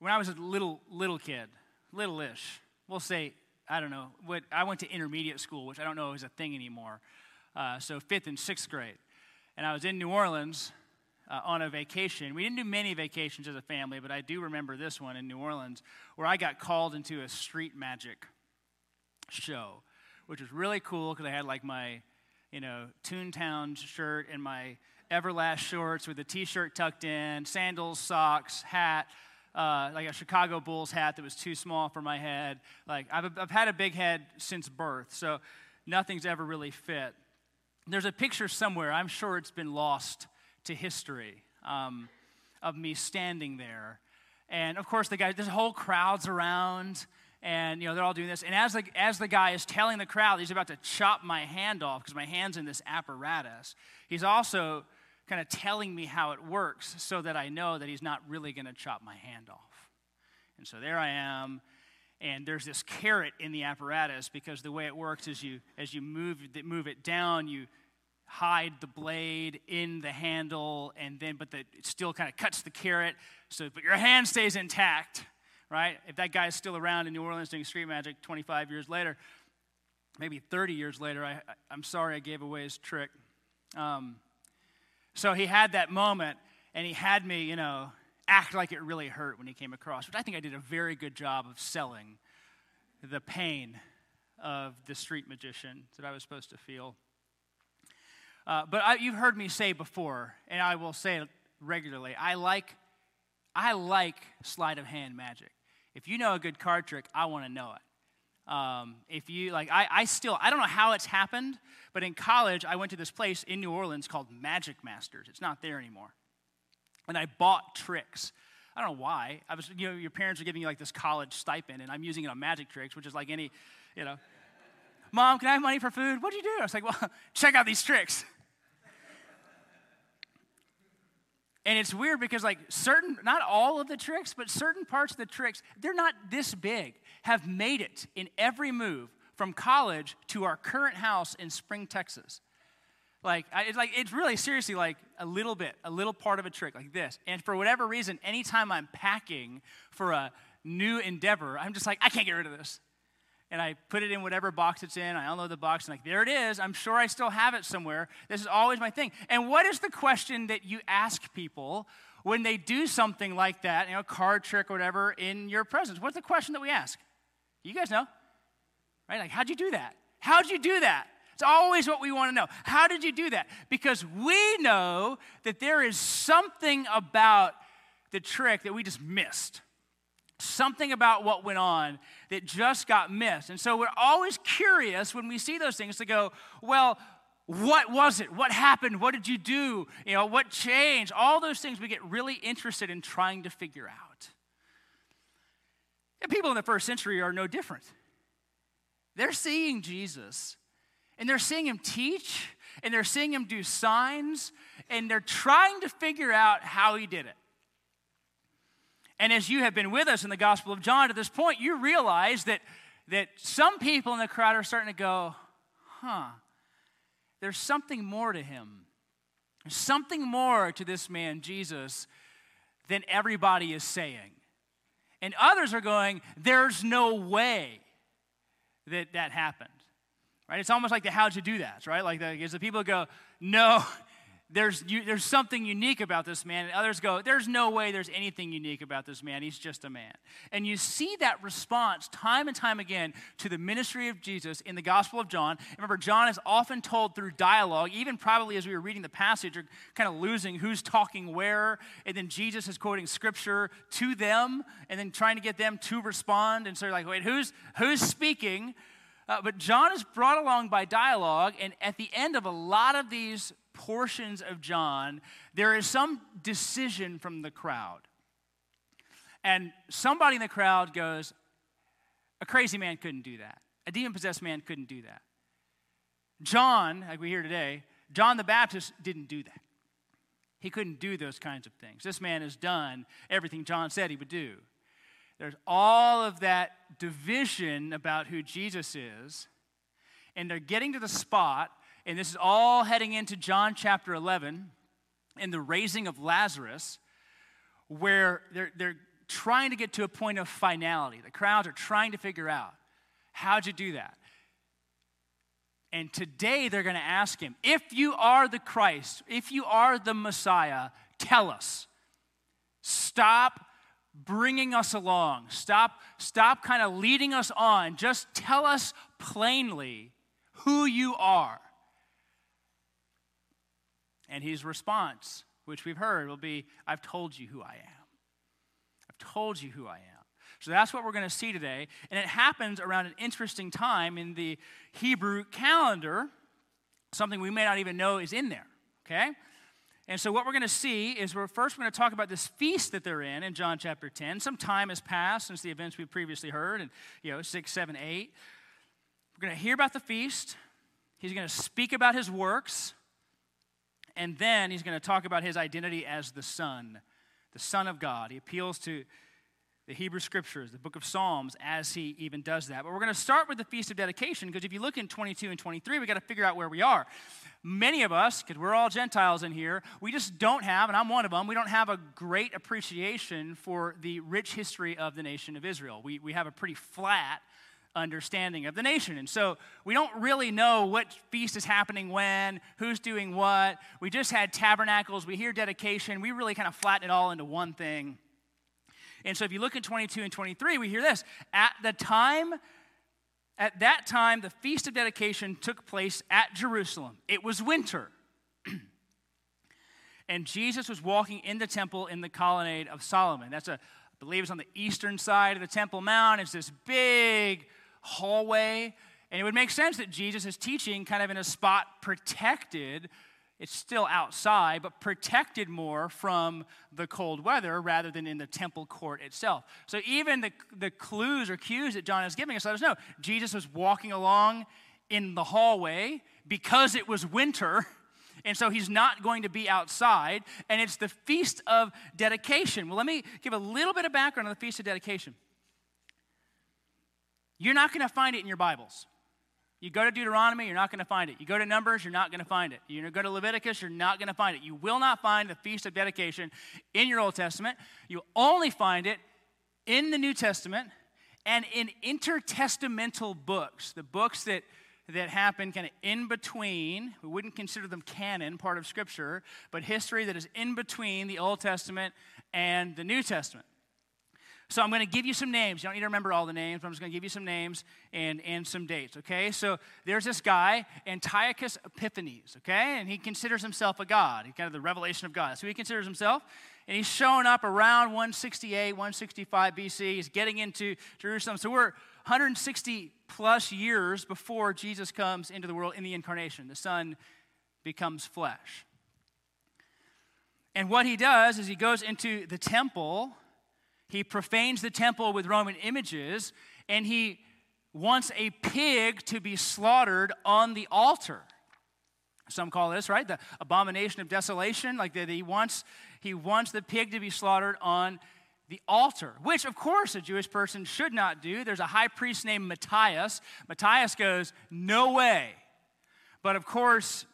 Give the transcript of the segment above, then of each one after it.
when I was a little little kid, little-ish, we'll say, I don't know, what I went to intermediate school, which I don't know is a thing anymore. Uh, so fifth and sixth grade, and I was in New Orleans uh, on a vacation. We didn't do many vacations as a family, but I do remember this one in New Orleans where I got called into a street magic show, which was really cool because I had like my, you know, Toontown shirt and my Everlast shorts with the t-shirt tucked in, sandals, socks, hat uh, like a Chicago Bulls hat that was too small for my head. Like, I've, I've had a big head since birth, so nothing's ever really fit. There's a picture somewhere, I'm sure it's been lost to history, um, of me standing there. And of course, the guy, there's whole crowds around, and you know they're all doing this. And as the as the guy is telling the crowd he's about to chop my hand off because my hand's in this apparatus, he's also kind of telling me how it works so that I know that he's not really going to chop my hand off. And so there I am, and there's this carrot in the apparatus because the way it works is you, as you move, move it down, you hide the blade in the handle, and then, but the, it still kind of cuts the carrot, so, but your hand stays intact, right? If that guy is still around in New Orleans doing street magic 25 years later, maybe 30 years later, I, I, am sorry I gave away his trick. Um, so he had that moment, and he had me, you know, act like it really hurt when he came across, which I think I did a very good job of selling the pain of the street magician that I was supposed to feel. Uh, but I, you've heard me say before, and I will say it regularly. I like, I like sleight of hand magic. If you know a good card trick, I want to know it. Um, if you like, I, I still I don't know how it's happened, but in college I went to this place in New Orleans called Magic Masters. It's not there anymore, and I bought tricks. I don't know why. I was, you know, your parents are giving you like this college stipend, and I'm using it on magic tricks, which is like any, you know, mom, can I have money for food? What'd you do? I was like, well, check out these tricks. And it's weird because, like, certain, not all of the tricks, but certain parts of the tricks, they're not this big, have made it in every move from college to our current house in Spring, Texas. Like, it's like, it's really seriously like a little bit, a little part of a trick like this. And for whatever reason, anytime I'm packing for a new endeavor, I'm just like, I can't get rid of this and I put it in whatever box it's in. I unload the box and like, there it is. I'm sure I still have it somewhere. This is always my thing. And what is the question that you ask people when they do something like that, you know, card trick or whatever, in your presence? What's the question that we ask? You guys know, right? Like, how'd you do that? How'd you do that? It's always what we want to know. How did you do that? Because we know that there is something about the trick that we just missed something about what went on that just got missed. And so we're always curious when we see those things to go, well, what was it? What happened? What did you do? You know, what changed? All those things we get really interested in trying to figure out. And people in the first century are no different. They're seeing Jesus and they're seeing him teach and they're seeing him do signs and they're trying to figure out how he did it. And as you have been with us in the Gospel of John to this point, you realize that, that some people in the crowd are starting to go, huh, there's something more to him. There's something more to this man, Jesus, than everybody is saying. And others are going, there's no way that that happened. Right? It's almost like the how'd you do that, right? Like the, the people go, no, there's, you, there's something unique about this man. And others go, there's no way there's anything unique about this man. He's just a man. And you see that response time and time again to the ministry of Jesus in the Gospel of John. Remember, John is often told through dialogue, even probably as we were reading the passage, you're kind of losing who's talking where. And then Jesus is quoting scripture to them and then trying to get them to respond. And so you're like, wait, who's, who's speaking? Uh, but John is brought along by dialogue, and at the end of a lot of these portions of John, there is some decision from the crowd. And somebody in the crowd goes, A crazy man couldn't do that. A demon possessed man couldn't do that. John, like we hear today, John the Baptist didn't do that. He couldn't do those kinds of things. This man has done everything John said he would do. There's all of that division about who Jesus is, and they're getting to the spot and this is all heading into John chapter 11 and the raising of Lazarus, where they're, they're trying to get to a point of finality. The crowds are trying to figure out how'd you do that? And today they're going to ask him, if you are the Christ, if you are the Messiah, tell us. Stop bringing us along. Stop, stop kind of leading us on. Just tell us plainly who you are. And his response, which we've heard, will be I've told you who I am. I've told you who I am. So that's what we're going to see today. And it happens around an interesting time in the Hebrew calendar, something we may not even know is in there, okay? And so what we're going to see is we're first going to talk about this feast that they're in in John chapter 10. Some time has passed since the events we've previously heard, and you know, 6, 7, 8. We're going to hear about the feast. He's going to speak about his works. And then he's going to talk about his identity as the Son, the Son of God. He appeals to the Hebrew Scriptures, the book of Psalms, as he even does that. But we're going to start with the Feast of Dedication because if you look in 22 and 23, we got to figure out where we are. Many of us, because we're all Gentiles in here, we just don't have, and I'm one of them, we don't have a great appreciation for the rich history of the nation of Israel. We, we have a pretty flat understanding of the nation. And so we don't really know what feast is happening when, who's doing what. We just had tabernacles, we hear dedication, we really kind of flatten it all into one thing and so if you look at 22 and 23, we hear this. At the time, at that time, the Feast of Dedication took place at Jerusalem. It was winter. and Jesus was walking in the temple in the colonnade of Solomon. That's a, I believe it's on the eastern side of the Temple Mount. It's this big hallway. And it would make sense that Jesus is teaching kind of in a spot protected it's still outside, but protected more from the cold weather rather than in the temple court itself. So even the, the clues or cues that John is giving us let us know Jesus was walking along in the hallway because it was winter. And so he's not going to be outside. And it's the Feast of Dedication. Well, let me give a little bit of background on the Feast of Dedication. You're not going to find it in your Bibles. You go to Deuteronomy, you're not going to find it. You go to Numbers, you're not going to find it. You go to Leviticus, you're not going to find it. You will not find the Feast of Dedication in your Old Testament. You only find it in the New Testament and in intertestamental books, the books that, that happen kind of in between. We wouldn't consider them canon, part of Scripture, but history that is in between the Old Testament and the New Testament. So I'm going to give you some names. You don't need to remember all the names, I'm just going to give you some names and, and some dates, okay? So there's this guy, Antiochus Epiphanes, okay? And he considers himself a god. He's kind of the revelation of God. So he considers himself. And he's showing up around 168, 165 BC. He's getting into Jerusalem. So we're 160 plus years before Jesus comes into the world in the incarnation. The Son becomes flesh. And what he does is he goes into the temple he profanes the temple with Roman images, and he wants a pig to be slaughtered on the altar. Some call this, right? The abomination of desolation. Like that he wants, he wants the pig to be slaughtered on the altar, which of course a Jewish person should not do. There's a high priest named Matthias. Matthias goes, No way. But of course,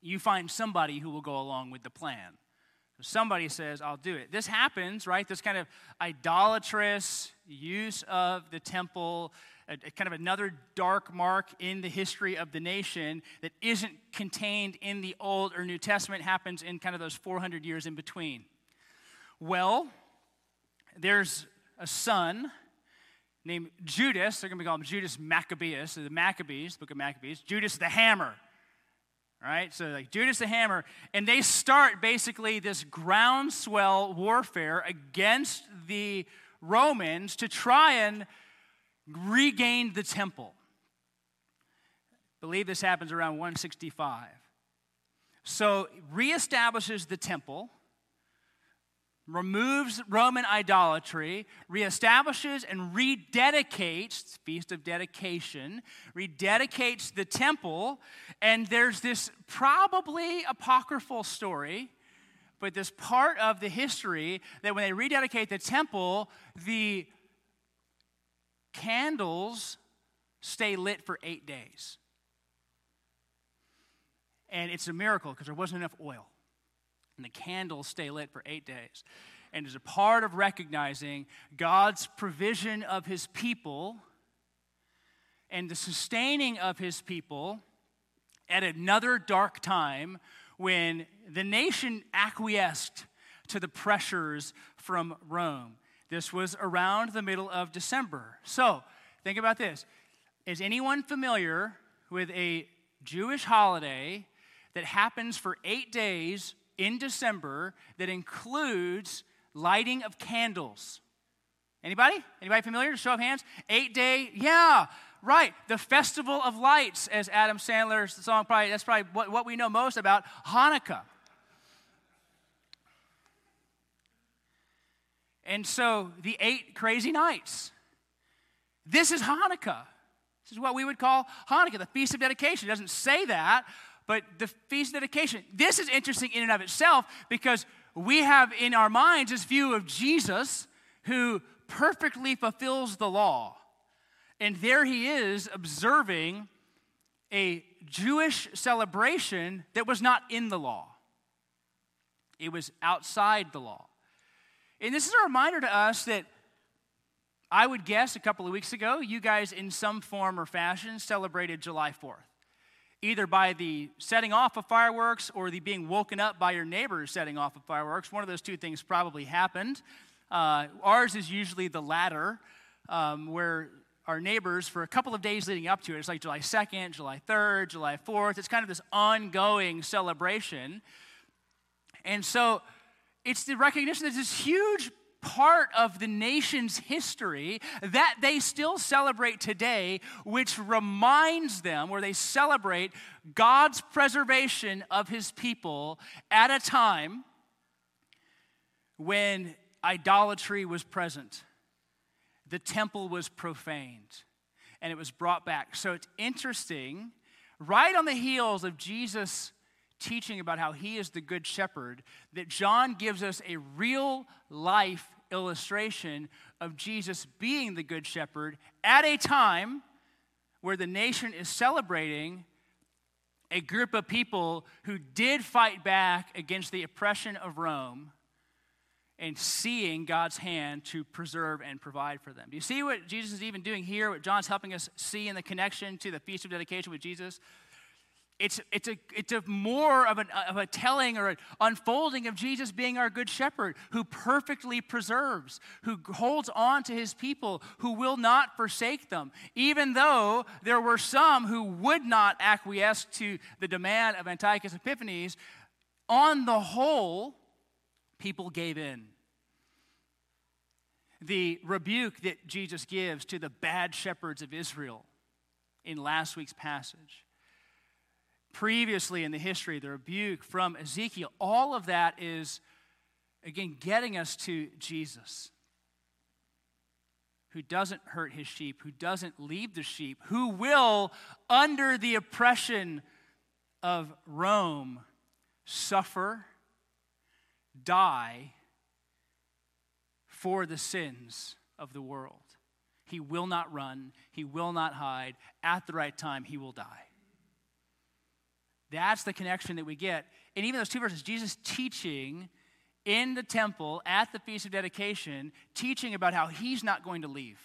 you find somebody who will go along with the plan. Somebody says, I'll do it. This happens, right? This kind of idolatrous use of the temple, a, a kind of another dark mark in the history of the nation that isn't contained in the Old or New Testament, happens in kind of those 400 years in between. Well, there's a son named Judas. They're going to be called Judas Maccabeus, the Maccabees, the book of Maccabees. Judas the Hammer. Right, So, like Judas the Hammer, and they start basically this groundswell warfare against the Romans to try and regain the temple. I believe this happens around 165. So, reestablishes the temple removes Roman idolatry, reestablishes and rededicates, Feast of Dedication, rededicates the temple, and there's this probably apocryphal story, but this part of the history that when they rededicate the temple, the candles stay lit for eight days. And it's a miracle because there wasn't enough oil and the candles stay lit for eight days. and is a part of recognizing God's provision of his people and the sustaining of his people at another dark time when the nation acquiesced to the pressures from Rome. This was around the middle of December. So, think about this. Is anyone familiar with a Jewish holiday that happens for eight days in December that includes lighting of candles? Anybody? Anybody familiar? Show of hands. Eight day, yeah, right. The Festival of Lights, as Adam Sandler's song probably, that's probably what, what we know most about Hanukkah. And so the eight crazy nights. This is Hanukkah. This is what we would call Hanukkah, the Feast of Dedication. It doesn't say that, but the Feast of Dedication. This is interesting in and of itself because we have in our minds this view of Jesus who perfectly fulfills the law. And there he is observing a Jewish celebration that was not in the law, it was outside the law. And this is a reminder to us that I would guess a couple of weeks ago, you guys, in some form or fashion, celebrated July 4th. Either by the setting off of fireworks or the being woken up by your neighbors setting off of fireworks. One of those two things probably happened. Uh, ours is usually the latter, um, where our neighbors, for a couple of days leading up to it, it's like July 2nd, July 3rd, July 4th, it's kind of this ongoing celebration. And so it's the recognition that this huge part of the nation's history that they still celebrate today, which reminds them, where they celebrate God's preservation of his people at a time when idolatry was present, the temple was profaned, and it was brought back. So it's interesting, right on the heels of Jesus teaching about how he is the good shepherd, that John gives us a real life illustration of Jesus being the good shepherd at a time where the nation is celebrating a group of people who did fight back against the oppression of Rome and seeing God's hand to preserve and provide for them. Do you see what Jesus is even doing here? What John's helping us see in the connection to the Feast of Dedication with Jesus? It's, it's, a, it's a more of, an, of a telling or an unfolding of Jesus being our good shepherd who perfectly preserves, who holds on to his people, who will not forsake them. Even though there were some who would not acquiesce to the demand of Antiochus Epiphanes, on the whole, people gave in. The rebuke that Jesus gives to the bad shepherds of Israel in last week's passage previously in the history, the rebuke from Ezekiel, all of that is, again, getting us to Jesus, who doesn't hurt his sheep, who doesn't leave the sheep, who will, under the oppression of Rome, suffer, die for the sins of the world. He will not run, he will not hide. At the right time, he will die. That's the connection that we get. And even those two verses, Jesus teaching in the temple at the Feast of Dedication, teaching about how he's not going to leave,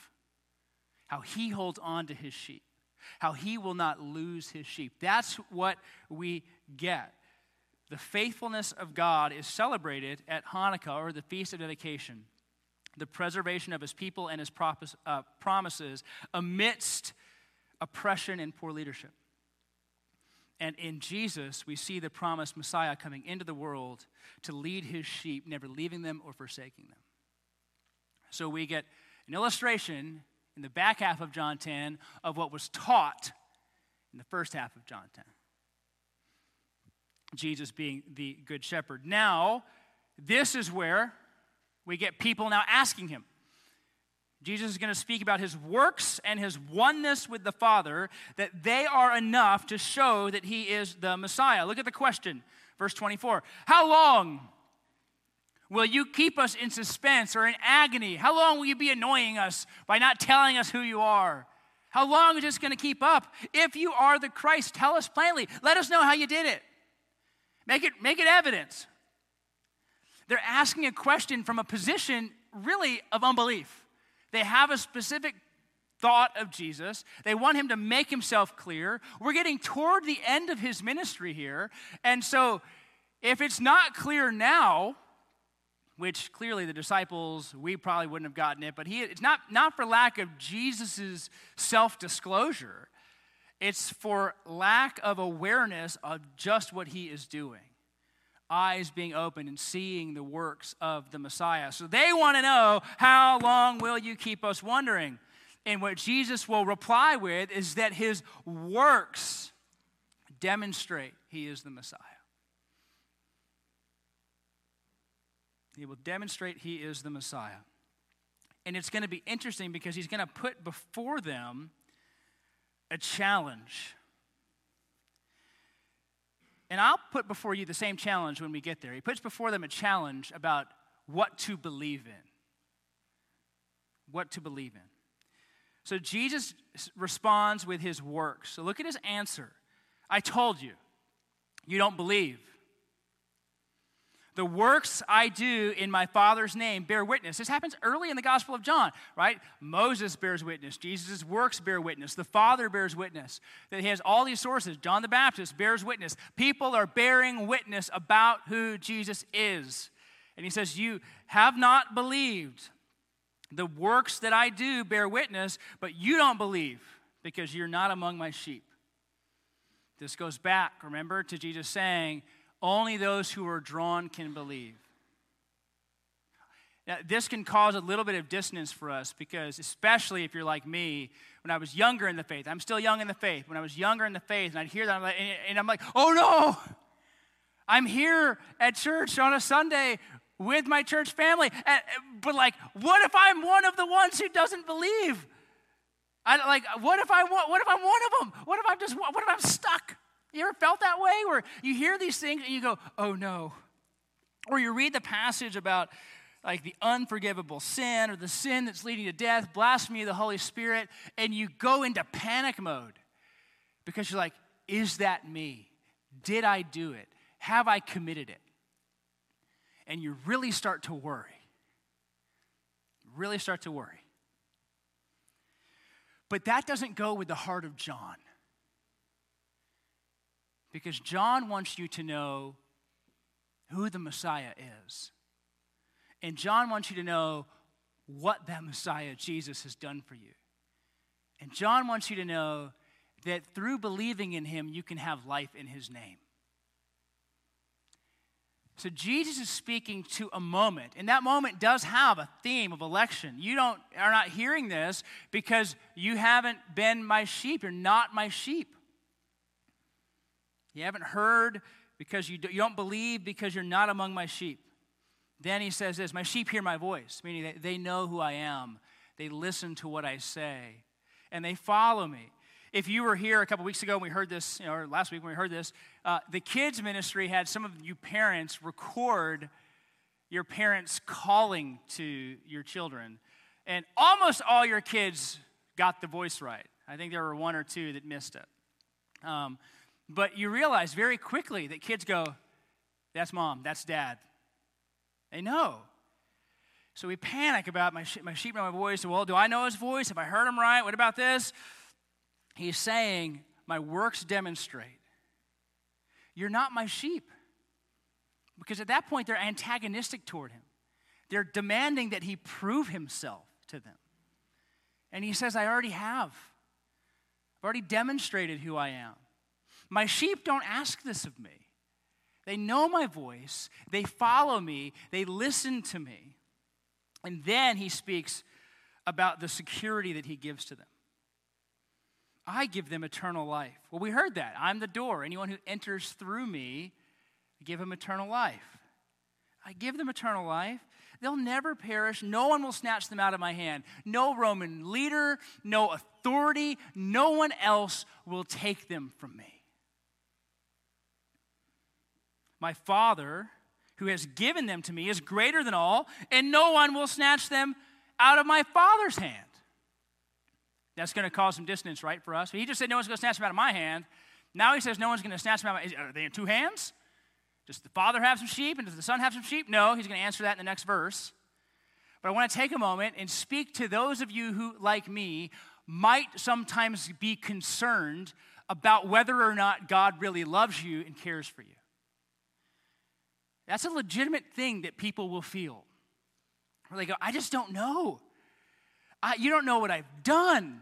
how he holds on to his sheep, how he will not lose his sheep. That's what we get. The faithfulness of God is celebrated at Hanukkah or the Feast of Dedication, the preservation of his people and his uh, promises amidst oppression and poor leadership. And in Jesus, we see the promised Messiah coming into the world to lead his sheep, never leaving them or forsaking them. So we get an illustration in the back half of John 10 of what was taught in the first half of John 10. Jesus being the good shepherd. Now, this is where we get people now asking him, Jesus is going to speak about his works and his oneness with the Father, that they are enough to show that he is the Messiah. Look at the question, verse 24. How long will you keep us in suspense or in agony? How long will you be annoying us by not telling us who you are? How long is this going to keep up? If you are the Christ, tell us plainly. Let us know how you did it. Make it, make it evidence. They're asking a question from a position really of unbelief. They have a specific thought of Jesus. They want him to make himself clear. We're getting toward the end of his ministry here. And so, if it's not clear now, which clearly the disciples, we probably wouldn't have gotten it, but he, it's not, not for lack of Jesus' self disclosure, it's for lack of awareness of just what he is doing. Eyes being opened and seeing the works of the Messiah. So they want to know, how long will you keep us wondering? And what Jesus will reply with is that his works demonstrate he is the Messiah. He will demonstrate he is the Messiah. And it's going to be interesting because he's going to put before them a challenge. And I'll put before you the same challenge when we get there. He puts before them a challenge about what to believe in. What to believe in. So Jesus responds with his works. So look at his answer. I told you, you don't believe. The works I do in my Father's name bear witness. This happens early in the Gospel of John, right? Moses bears witness. Jesus' works bear witness. The Father bears witness. That he has all these sources. John the Baptist bears witness. People are bearing witness about who Jesus is. And he says, You have not believed. The works that I do bear witness, but you don't believe because you're not among my sheep. This goes back, remember, to Jesus saying, only those who are drawn can believe. Now, this can cause a little bit of dissonance for us because, especially if you're like me, when I was younger in the faith, I'm still young in the faith. When I was younger in the faith, and I'd hear that, I'm like, and I'm like, oh no, I'm here at church on a Sunday with my church family. And, but, like, what if I'm one of the ones who doesn't believe? I, like, what if, I, what if I'm one of them? What if I'm just, what if I'm stuck? You ever felt that way where you hear these things and you go, oh no? Or you read the passage about like the unforgivable sin or the sin that's leading to death, blasphemy of the Holy Spirit, and you go into panic mode because you're like, is that me? Did I do it? Have I committed it? And you really start to worry. Really start to worry. But that doesn't go with the heart of John. Because John wants you to know who the Messiah is. And John wants you to know what that Messiah, Jesus, has done for you. And John wants you to know that through believing in him, you can have life in his name. So Jesus is speaking to a moment, and that moment does have a theme of election. You don't are not hearing this because you haven't been my sheep. You're not my sheep. You haven't heard because you, do, you don't believe because you're not among my sheep. Then he says this My sheep hear my voice, meaning they, they know who I am. They listen to what I say, and they follow me. If you were here a couple weeks ago and we heard this, you know, or last week when we heard this, uh, the kids' ministry had some of you parents record your parents calling to your children. And almost all your kids got the voice right. I think there were one or two that missed it. Um, but you realize very quickly that kids go, that's mom, that's dad. They know. So we panic about my, my sheep know my voice. Well, do I know his voice? Have I heard him right? What about this? He's saying, My works demonstrate. You're not my sheep. Because at that point, they're antagonistic toward him. They're demanding that he prove himself to them. And he says, I already have. I've already demonstrated who I am. My sheep don't ask this of me. They know my voice, they follow me, they listen to me. And then he speaks about the security that he gives to them. I give them eternal life. Well, we heard that. I'm the door. Anyone who enters through me, I give him eternal life. I give them eternal life. They'll never perish. No one will snatch them out of my hand. No Roman leader, no authority, no one else will take them from me. My Father, who has given them to me, is greater than all, and no one will snatch them out of my Father's hand. That's going to cause some dissonance, right, for us? He just said no one's going to snatch them out of my hand. Now he says no one's going to snatch them out of my Are they in two hands? Does the father have some sheep and does the son have some sheep? No, he's going to answer that in the next verse. But I want to take a moment and speak to those of you who, like me, might sometimes be concerned about whether or not God really loves you and cares for you. That's a legitimate thing that people will feel. Where they go, I just don't know. I, you don't know what I've done.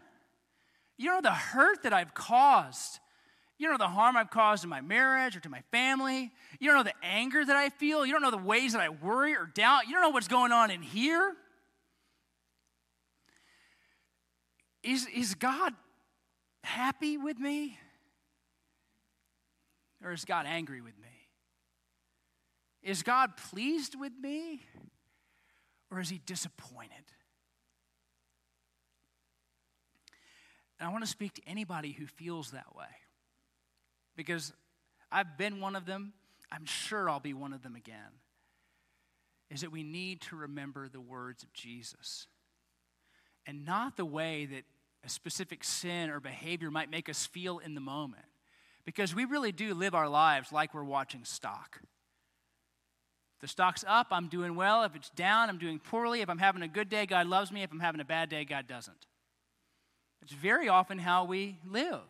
You know the hurt that I've caused. You don't know the harm I've caused in my marriage or to my family. You don't know the anger that I feel. You don't know the ways that I worry or doubt. You don't know what's going on in here. Is, is God happy with me? Or is God angry with me? Is God pleased with me? Or is he disappointed? And I want to speak to anybody who feels that way because I've been one of them. I'm sure I'll be one of them again. Is that we need to remember the words of Jesus and not the way that a specific sin or behavior might make us feel in the moment. Because we really do live our lives like we're watching stock. The stock's up, I'm doing well. If it's down, I'm doing poorly. If I'm having a good day, God loves me. If I'm having a bad day, God doesn't. It's very often how we live.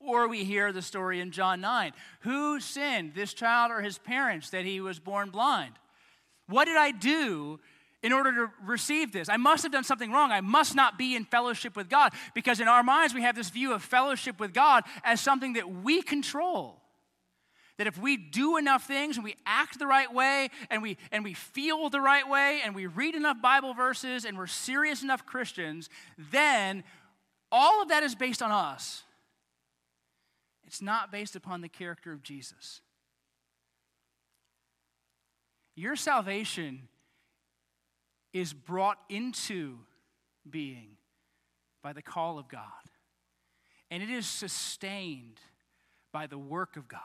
Or we hear the story in John 9 Who sinned, this child or his parents, that he was born blind? What did I do in order to receive this? I must have done something wrong. I must not be in fellowship with God. Because in our minds, we have this view of fellowship with God as something that we control. That if we do enough things and we act the right way and we, and we feel the right way and we read enough Bible verses and we're serious enough Christians, then all of that is based on us. It's not based upon the character of Jesus. Your salvation is brought into being by the call of God, and it is sustained by the work of God.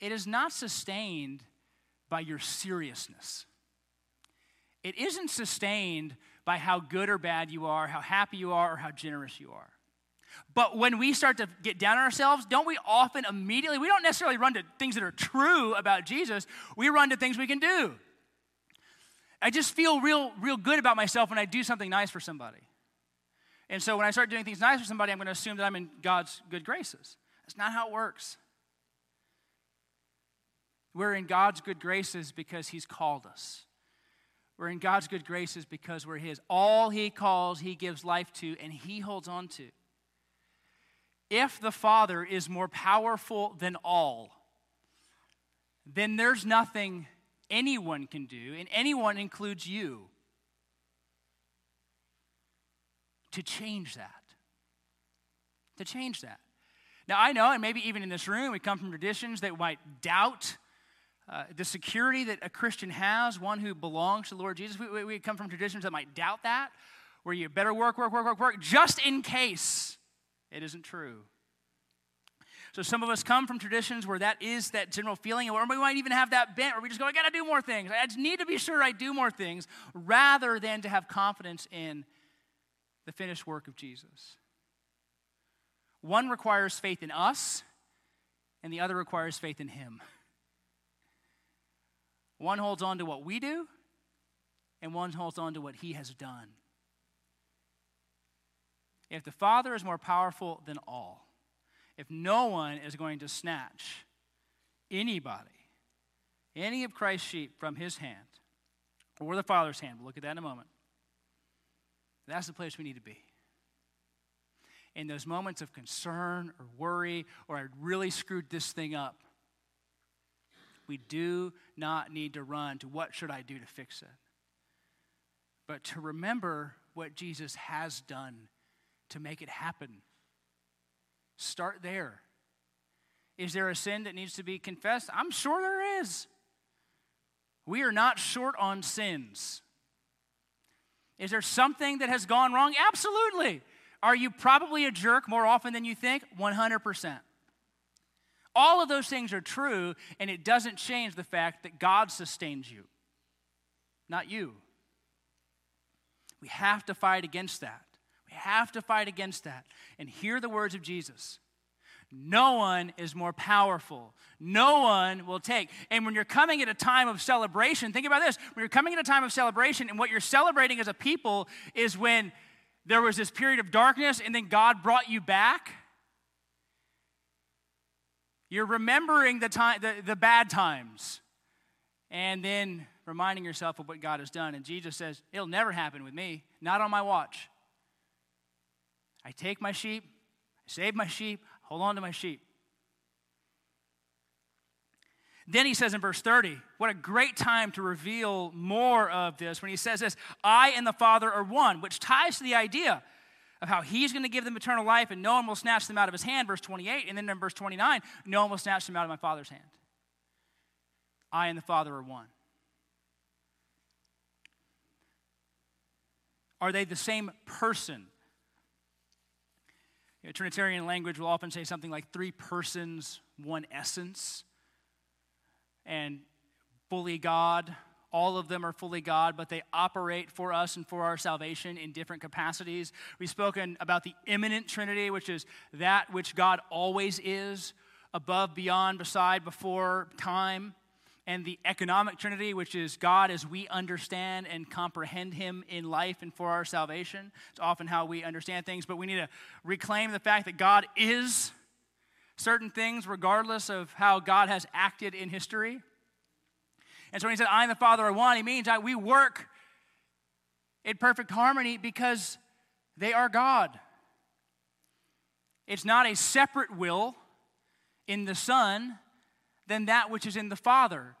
It is not sustained by your seriousness. It isn't sustained by how good or bad you are, how happy you are, or how generous you are. But when we start to get down on ourselves, don't we often immediately, we don't necessarily run to things that are true about Jesus, we run to things we can do. I just feel real, real good about myself when I do something nice for somebody. And so when I start doing things nice for somebody, I'm going to assume that I'm in God's good graces. That's not how it works. We're in God's good graces because He's called us. We're in God's good graces because we're His. All He calls, He gives life to, and He holds on to. If the Father is more powerful than all, then there's nothing anyone can do, and anyone includes you, to change that. To change that. Now, I know, and maybe even in this room, we come from traditions that might doubt uh, the security that a Christian has, one who belongs to the Lord Jesus. We, we, come from traditions that might doubt that, where you better work, work, work, work, work, just in case it isn't true. So some of us come from traditions where that is that general feeling, or we might even have that bent, where we just go, I gotta do more things. I just need to be sure I do more things, rather than to have confidence in the finished work of Jesus. One requires faith in us, and the other requires faith in Him. One holds on to what we do, and one holds on to what he has done. If the Father is more powerful than all, if no one is going to snatch anybody, any of Christ's sheep from his hand, or the Father's hand, we'll look at that in a moment, that's the place we need to be. In those moments of concern or worry, or I really screwed this thing up, we do not need to run to what should I do to fix it, but to remember what Jesus has done to make it happen. Start there. Is there a sin that needs to be confessed? I'm sure there is. We are not short on sins. Is there something that has gone wrong? Absolutely. Are you probably a jerk more often than you think? 100%. All of those things are true, and it doesn't change the fact that God sustains you, not you. We have to fight against that. We have to fight against that and hear the words of Jesus. No one is more powerful. No one will take. And when you're coming at a time of celebration, think about this. When you're coming at a time of celebration, and what you're celebrating as a people is when there was this period of darkness and then God brought you back. You're remembering the, time, the, the bad times and then reminding yourself of what God has done. And Jesus says, It'll never happen with me, not on my watch. I take my sheep, I save my sheep, hold on to my sheep. Then he says in verse 30, what a great time to reveal more of this when he says this I and the Father are one, which ties to the idea of how he's going to give them eternal life and no one will snatch them out of his hand, verse 28. And then in verse 29, no one will snatch them out of my Father's hand. I and the Father are one. Are they the same person? You know, Trinitarian language will often say something like three persons, one essence and fully God. All of them are fully God, but they operate for us and for our salvation in different capacities. We've spoken about the immanent Trinity, which is that which God always is, above, beyond, beside, before time. And the economic Trinity, which is God as we understand and comprehend Him in life and for our salvation. It's often how we understand things, but we need to reclaim the fact that God is certain things regardless of how God has acted in history. And so when he said, I and the Father are one, he means that we work in perfect harmony because they are God. It's not a separate will in the Son than that which is in the Father.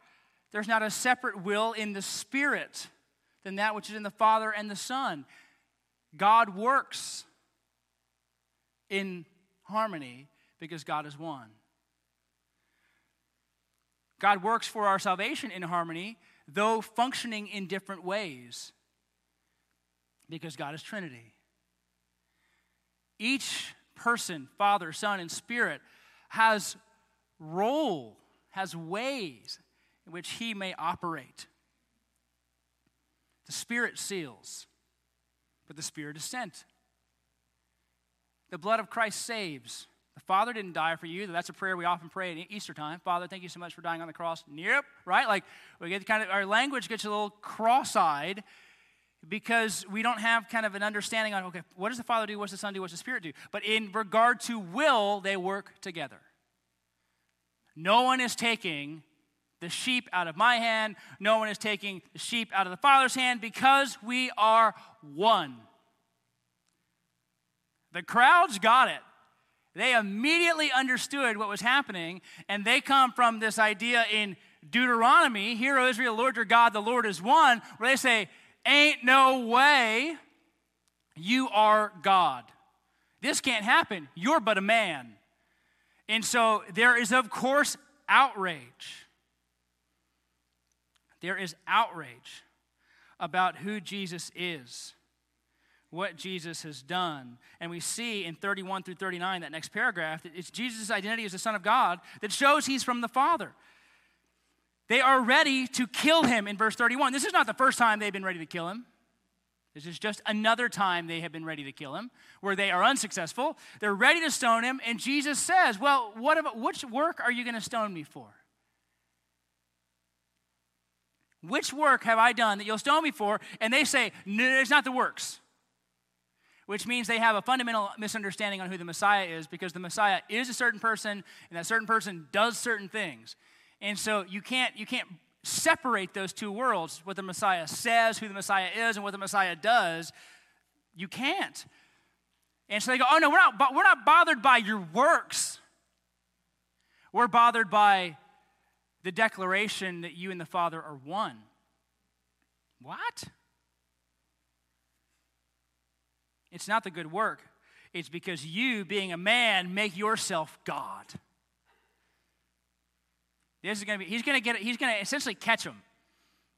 There's not a separate will in the Spirit than that which is in the Father and the Son. God works in harmony because God is one. God works for our salvation in harmony, though functioning in different ways, because God is Trinity. Each person, Father, Son, and Spirit, has role, has ways in which he may operate. The Spirit seals, but the Spirit is sent. The blood of Christ saves, the Father didn't die for you. That's a prayer we often pray at Easter time. Father, thank you so much for dying on the cross. Yep, right? Like we get kind of our language gets a little cross-eyed because we don't have kind of an understanding on okay, what does the Father do? What's the Son do? What's the Spirit do? But in regard to will, they work together. No one is taking the sheep out of my hand. No one is taking the sheep out of the Father's hand because we are one. The crowds got it. They immediately understood what was happening, and they come from this idea in Deuteronomy, Hear, O Israel, Lord your God, the Lord is one, where they say, Ain't no way you are God. This can't happen. You're but a man. And so there is, of course, outrage. There is outrage about who Jesus is what Jesus has done. And we see in 31 through 39, that next paragraph, it's Jesus' identity as the Son of God that shows he's from the Father. They are ready to kill him in verse 31. This is not the first time they've been ready to kill him. This is just another time they have been ready to kill him, where they are unsuccessful. They're ready to stone him, and Jesus says, Well, what about, which work are you going to stone me for? Which work have I done that you'll stone me for? And they say, No, it's not the works which means they have a fundamental misunderstanding on who the Messiah is because the Messiah is a certain person and that certain person does certain things. And so you can't you can't separate those two worlds, what the Messiah says, who the Messiah is and what the Messiah does. You can't. And so they go, "Oh no, we're not we're not bothered by your works. We're bothered by the declaration that you and the Father are one." What? It's not the good work. It's because you, being a man, make yourself God. This is going to be, he's going to get, he's going to essentially catch him.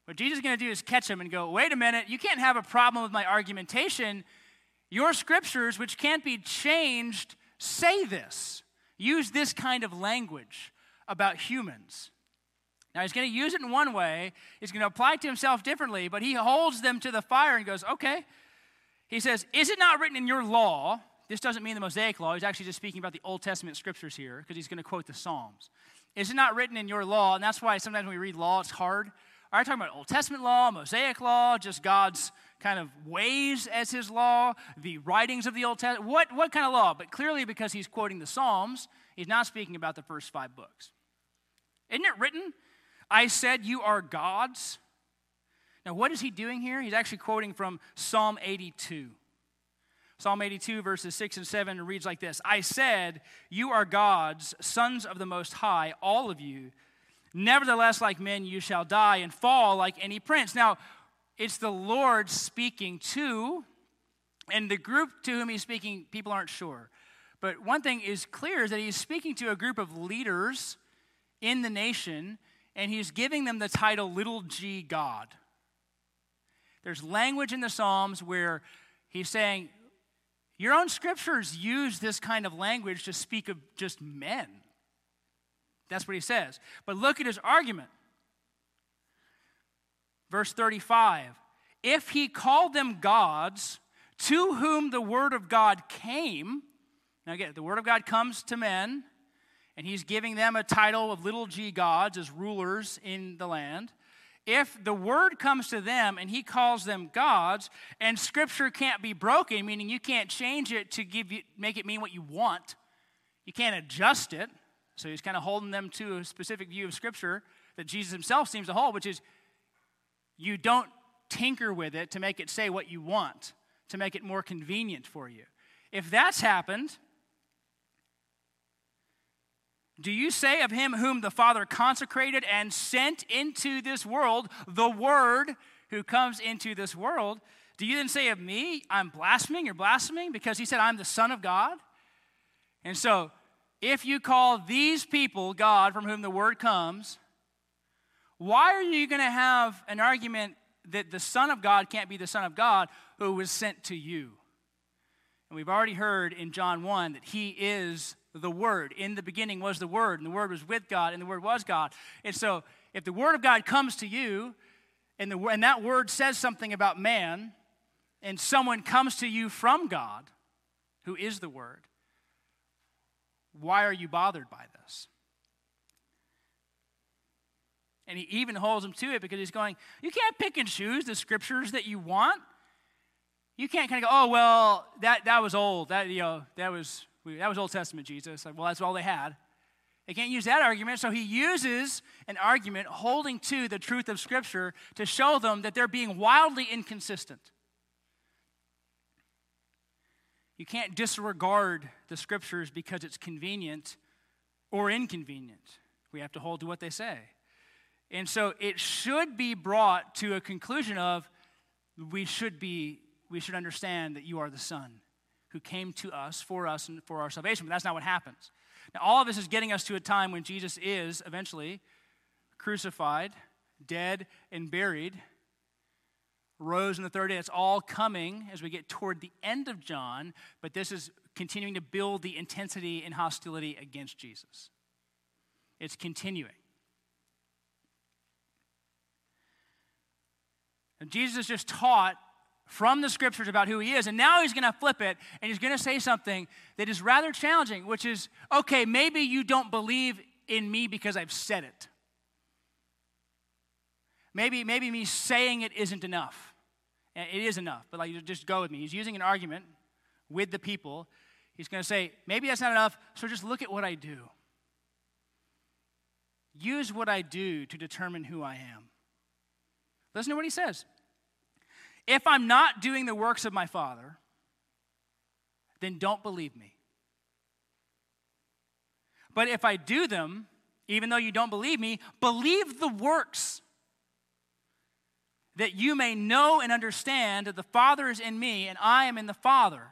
What Jesus is going to do is catch him and go, wait a minute, you can't have a problem with my argumentation. Your scriptures, which can't be changed, say this. Use this kind of language about humans. Now, he's going to use it in one way, he's going to apply it to himself differently, but he holds them to the fire and goes, okay, he says, Is it not written in your law this doesn't mean the Mosaic law. He's actually just speaking about the Old Testament scriptures here because he's going to quote the Psalms. Is it not written in your law? And that's why sometimes when we read law, it's hard. Are you talking about Old Testament law, Mosaic law, just God's kind of ways as his law, the writings of the Old Testament? What, what kind of law? But clearly, because he's quoting the Psalms, he's not speaking about the first five books. Isn't it written, I said you are gods? Now, what is he doing here? He's actually quoting from Psalm 82. Psalm 82, verses 6 and 7 reads like this I said, You are gods, sons of the Most High, all of you. Nevertheless, like men, you shall die and fall like any prince. Now, it's the Lord speaking to, and the group to whom he's speaking, people aren't sure. But one thing is clear is that he's speaking to a group of leaders in the nation, and he's giving them the title little g God. There's language in the Psalms where he's saying, Your own scriptures use this kind of language to speak of just men. That's what he says. But look at his argument. Verse 35 If he called them gods to whom the word of God came, now again, the word of God comes to men, and he's giving them a title of little g gods as rulers in the land. If the word comes to them and he calls them gods, and scripture can't be broken, meaning you can't change it to give you, make it mean what you want, you can't adjust it, so he's kind of holding them to a specific view of Scripture that Jesus himself seems to hold, which is you don't tinker with it to make it say what you want, to make it more convenient for you. If that's happened, do you say of him whom the Father consecrated and sent into this world, the Word who comes into this world, do you then say of me, I'm blaspheming? You're blaspheming because he said, I'm the Son of God? And so if you call these people God from whom the word comes, why are you going to have an argument that the Son of God can't be the Son of God who was sent to you? And we've already heard in John 1 that he is the Word. In the beginning was the Word, and the Word was with God, and the Word was God. And so, if the Word of God comes to you, and, the, and that Word says something about man, and someone comes to you from God, who is the Word, why are you bothered by this? And he even holds him to it because he's going, You can't pick and choose the scriptures that you want. You can't kind of go, Oh, well, that, that was old. That, you know, that, was, that was Old Testament Jesus. Well, that's all they had. They can't use that argument. So he uses an argument holding to the truth of Scripture to show them that they're being wildly inconsistent. You can't disregard the scriptures because it's convenient or inconvenient. We have to hold to what they say. And so it should be brought to a conclusion of we should be we should understand that you are the son who came to us for us and for our salvation, but that's not what happens. Now all of this is getting us to a time when Jesus is eventually crucified, dead and buried rose on the third day. It's all coming as we get toward the end of John, but this is continuing to build the intensity and hostility against Jesus. It's continuing. And Jesus just taught from the scriptures about who he is, and now he's going to flip it and he's going to say something that is rather challenging, which is okay, maybe you don't believe in me because I've said it. Maybe, maybe me saying it isn't enough. It is enough, but like you just go with me. He's using an argument with the people. He's going to say, maybe that's not enough, so just look at what I do. Use what I do to determine who I am. Listen to what he says. If I'm not doing the works of my Father, then don't believe me. But if I do them, even though you don't believe me, believe the works that you may know and understand that the Father is in me and I am in the Father.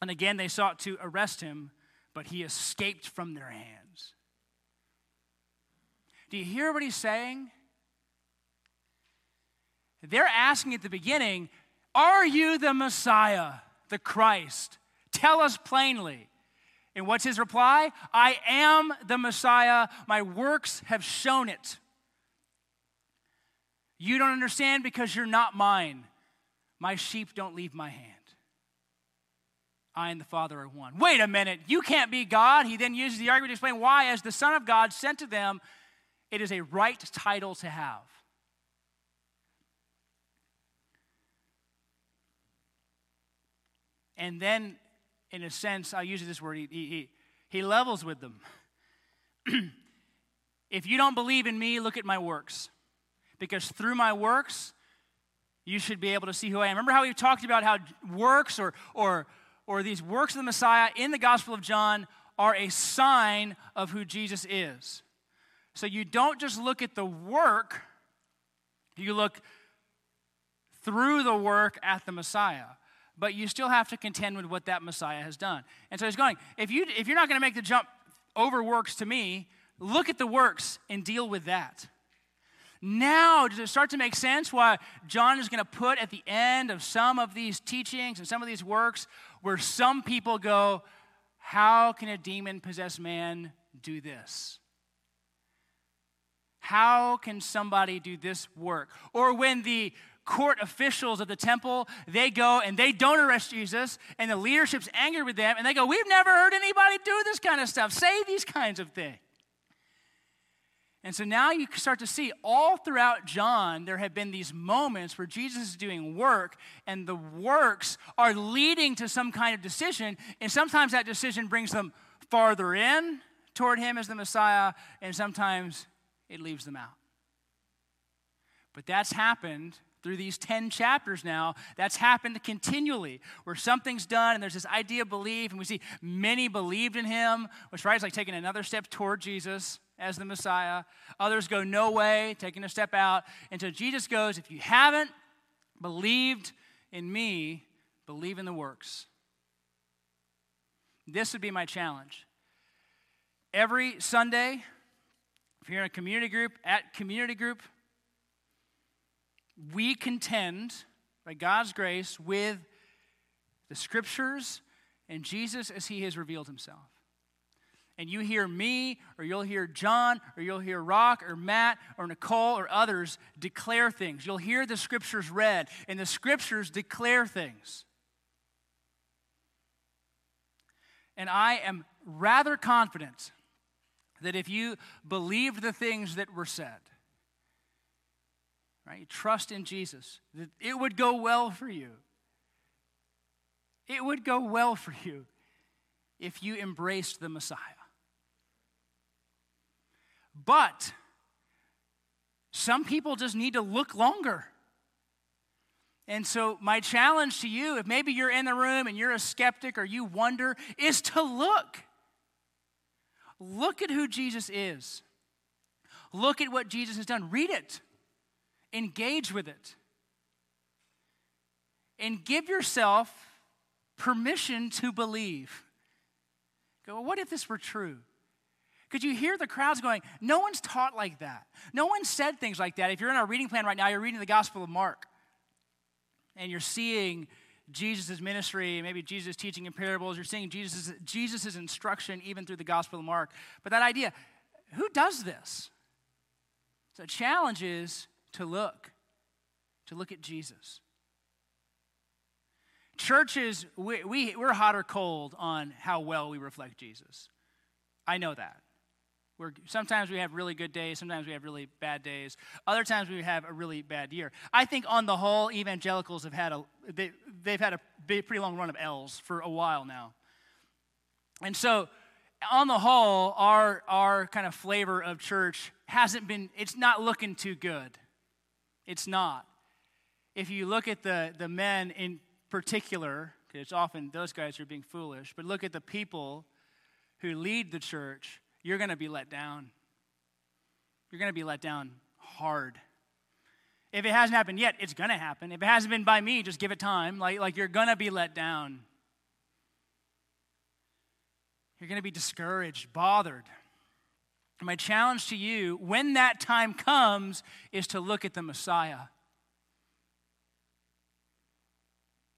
And again, they sought to arrest him, but he escaped from their hands. Do you hear what he's saying? They're asking at the beginning, Are you the Messiah, the Christ? Tell us plainly. And what's his reply? I am the Messiah. My works have shown it. You don't understand because you're not mine. My sheep don't leave my hand. I and the Father are one. Wait a minute, you can't be God. He then uses the argument to explain why, as the Son of God sent to them, it is a right title to have. And then, in a sense, I'll use this word, he, he, he levels with them. if you don't believe in me, look at my works. Because through my works, you should be able to see who I am. Remember how we talked about how works or, or, or these works of the Messiah in the Gospel of John are a sign of who Jesus is. So you don't just look at the work, you look through the work at the Messiah but you still have to contend with what that Messiah has done. And so he's going, if, you, if you're not going to make the jump over works to me, look at the works and deal with that. Now, does it start to make sense why John is going to put at the end of some of these teachings and some of these works where some people go, How can a demon possessed man do this? How can somebody do this work? Or when the court officials of the temple, they go and they don't arrest Jesus, and the leadership's angry with them, and they go, We've never heard anybody do this kind of stuff, say these kinds of things. And so now you start to see all throughout John, there have been these moments where Jesus is doing work, and the works are leading to some kind of decision, and sometimes that decision brings them farther in toward Him as the Messiah, and sometimes it leaves them out. But that's happened through these 10 chapters now, that's happened continually, where something's done and there's this idea of belief, and we see many believed in him, which right is like taking another step toward Jesus as the Messiah. Others go no way, taking a step out. And so Jesus goes, if you haven't believed in me, believe in the works. This would be my challenge. Every Sunday, if you're in a community group, at community group, we contend, by God's grace, with the scriptures and Jesus as he has revealed himself. And you hear me, or you'll hear John, or you'll hear Rock, or Matt, or Nicole, or others declare things. You'll hear the scriptures read, and the scriptures declare things. And I am rather confident that if you believed the things that were said, right? You trust in Jesus, that it would go well for you. It would go well for you if you embraced the Messiah. But some people just need to look longer. And so, my challenge to you, if maybe you're in the room and you're a skeptic or you wonder, is to look. Look at who Jesus is. Look at what Jesus has done. Read it. Engage with it. And give yourself permission to believe. Go, well, what if this were true? Could you hear the crowds going, no one's taught like that. No one said things like that. If you're in our reading plan right now, you're reading the Gospel of Mark, and you're seeing Jesus' ministry, maybe Jesus teaching in parables, you're seeing Jesus' Jesus's instruction even through the Gospel of Mark. But that idea, who does this? So the challenge is to look, to look at Jesus. Churches, we, we, we're hot or cold on how well we reflect Jesus. I know that. We're, sometimes we have really good days, sometimes we have really bad days. Other times we have a really bad year. I think on the whole, evangelicals have had a they, they've had a pretty long run of L's for a while now. And so on the whole, our our kind of flavor of church hasn't been it's not looking too good. It's not. If you look at the, the men in particular, because it's often those guys who are being foolish, but look at the people who lead the church, you're going to be let down. You're going to be let down hard. If it hasn't happened yet, it's going to happen. If it hasn't been by me, just give it time. Like, like you're going to be let down. You're going to be discouraged, bothered. My challenge to you, when that time comes, is to look at the Messiah.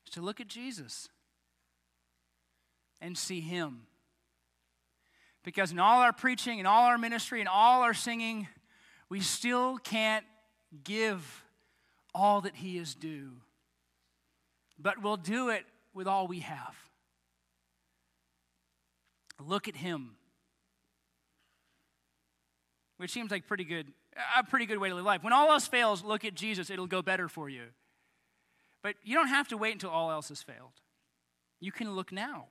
Is to look at Jesus and see Him. Because in all our preaching, in all our ministry, in all our singing, we still can't give all that He is due. But we'll do it with all we have. Look at him. Which seems like pretty good, a pretty good way to live life. When all else fails, look at Jesus. It'll go better for you. But you don't have to wait until all else has failed. You can look now.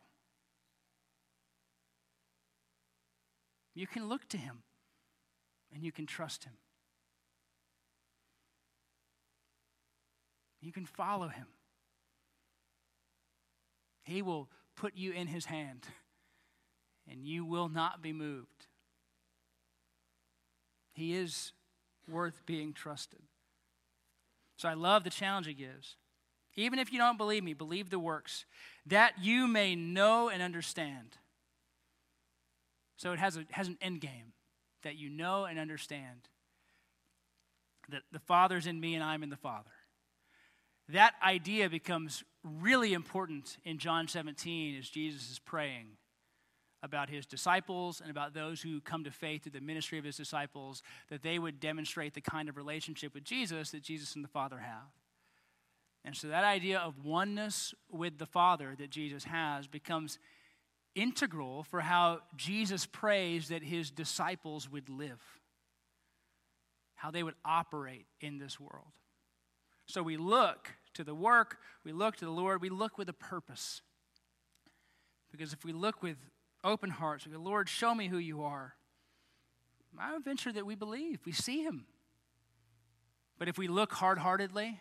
You can look to him and you can trust him. You can follow him. He will put you in his hand and you will not be moved. He is worth being trusted. So I love the challenge he gives. Even if you don't believe me, believe the works, that you may know and understand. So it has, a, has an end game that you know and understand that the Father's in me and I'm in the Father. That idea becomes really important in John 17 as Jesus is praying about his disciples and about those who come to faith through the ministry of his disciples, that they would demonstrate the kind of relationship with Jesus that Jesus and the Father have. And so that idea of oneness with the Father that Jesus has becomes integral for how Jesus prays that his disciples would live, how they would operate in this world. So we look to the work, we look to the Lord, we look with a purpose. Because if we look with open hearts, we go, Lord, show me who you are. I would venture that we believe, we see him. But if we look hard heartedly,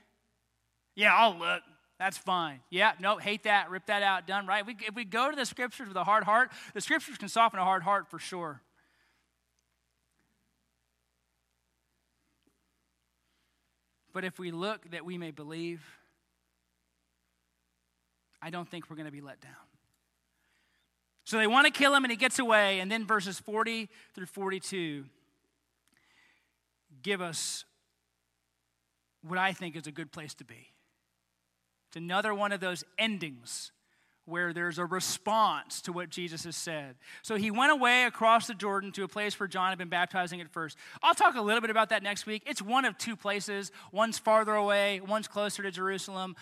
yeah, I'll look. That's fine. Yeah, no, hate that, rip that out, done, right? We, if we go to the scriptures with a hard heart, the scriptures can soften a hard heart for sure. But if we look that we may believe, I don't think we're going to be let down. So they want to kill him and he gets away. And then verses 40 through 42 give us what I think is a good place to be. It's another one of those endings where there's a response to what Jesus has said. So he went away across the Jordan to a place where John had been baptizing at first. I'll talk a little bit about that next week. It's one of two places. One's farther away, one's closer to Jerusalem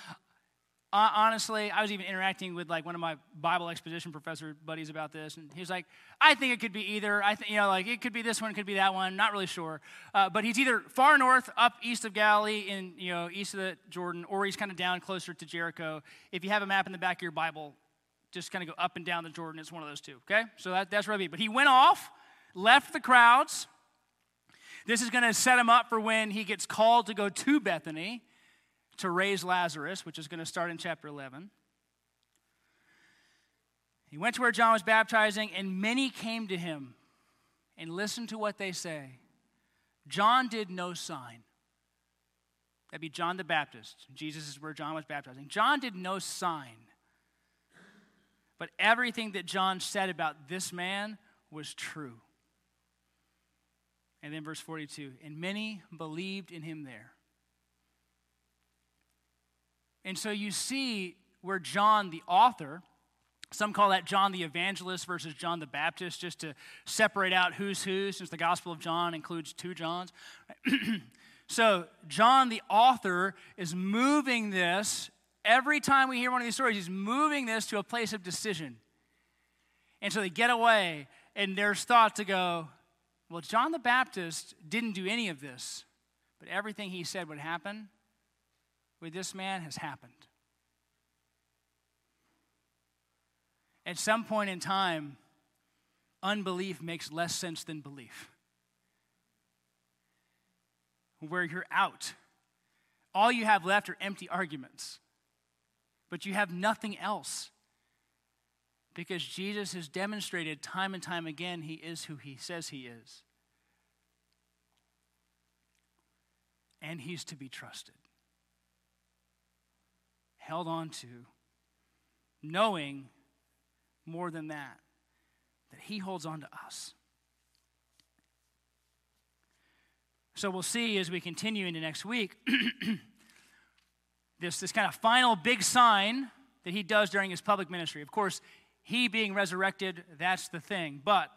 honestly, I was even interacting with like one of my Bible exposition professor buddies about this, and he was like, "I think it could be either. I think you know, like it could be this one, it could be that one. Not really sure, uh, but he's either far north, up east of Galilee, in you know, east of the Jordan, or he's kind of down closer to Jericho. If you have a map in the back of your Bible, just kind of go up and down the Jordan. It's one of those two. Okay, so that, that's where I'd be. But he went off, left the crowds. This is going to set him up for when he gets called to go to Bethany to raise Lazarus, which is going to start in chapter 11. He went to where John was baptizing, and many came to him and listened to what they say. John did no sign. That'd be John the Baptist. Jesus is where John was baptizing. John did no sign. But everything that John said about this man was true. And then verse 42 and many believed in him there. And so you see where John, the author, some call that John the evangelist versus John the Baptist, just to separate out who's who, since the Gospel of John includes two Johns. so, John the author is moving this, every time we hear one of these stories, he's moving this to a place of decision. And so they get away, and there's thought to go, well, John the Baptist didn't do any of this, but everything he said would happen with this man has happened. At some point in time, unbelief makes less sense than belief. Where you're out, all you have left are empty arguments, but you have nothing else. Because Jesus has demonstrated time and time again he is who he says he is. And he's to be trusted held on to, knowing more than that, that He holds on to us. So we'll see as we continue into next week this, this kind of final big sign that he does during his public ministry. Of course, he being resurrected, that's the thing. But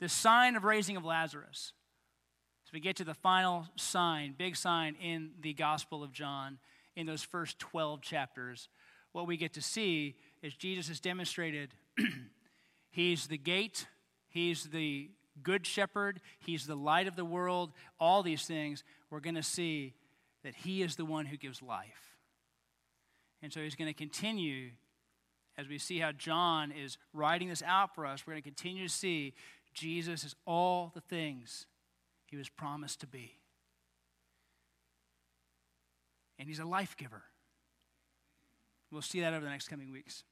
the sign of raising of Lazarus. So we get to the final sign, big sign in the Gospel of John in those first 12 chapters, what we get to see is Jesus has demonstrated He's the gate, He's the good shepherd, He's the light of the world. All these things, we're going to see that He is the one who gives life. And so He's going to continue as we see how John is writing this out for us, we're going to continue to see Jesus is all the things he was promised to be. And he's a life giver. We'll see that over the next coming weeks.